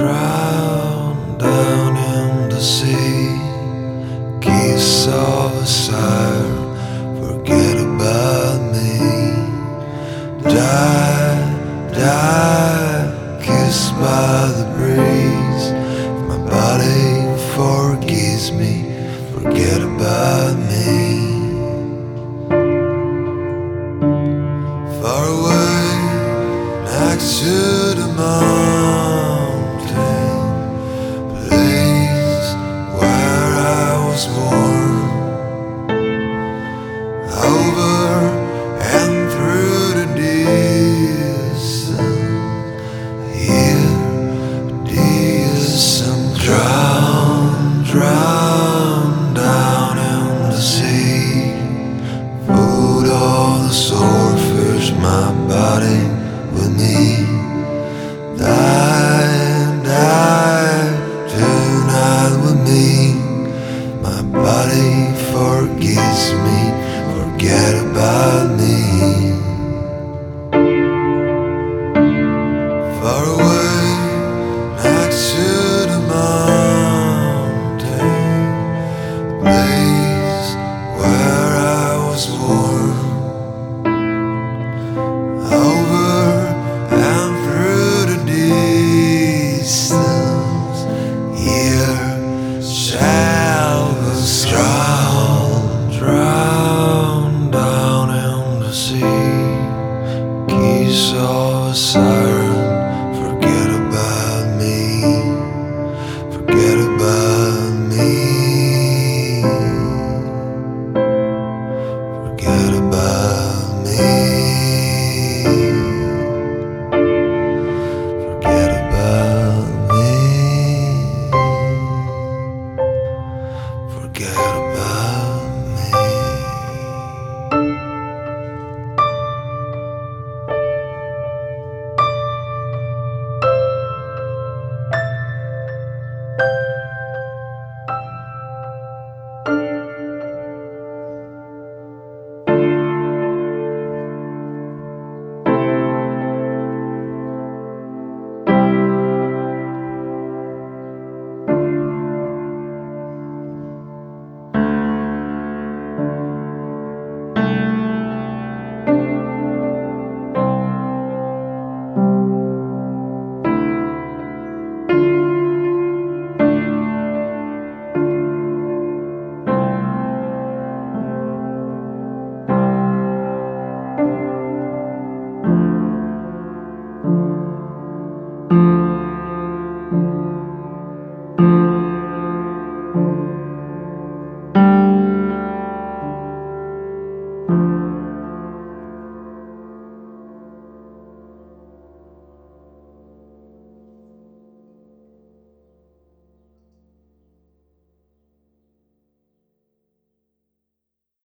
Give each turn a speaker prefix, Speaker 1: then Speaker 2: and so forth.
Speaker 1: drown down in the sea. Geese of a sire, forget about me. Die, die, kissed by the breeze. My body forgives me, forget about me. Nobody forgives me, forget about me. Far away. Drown, drown down in the sea. Keys of a.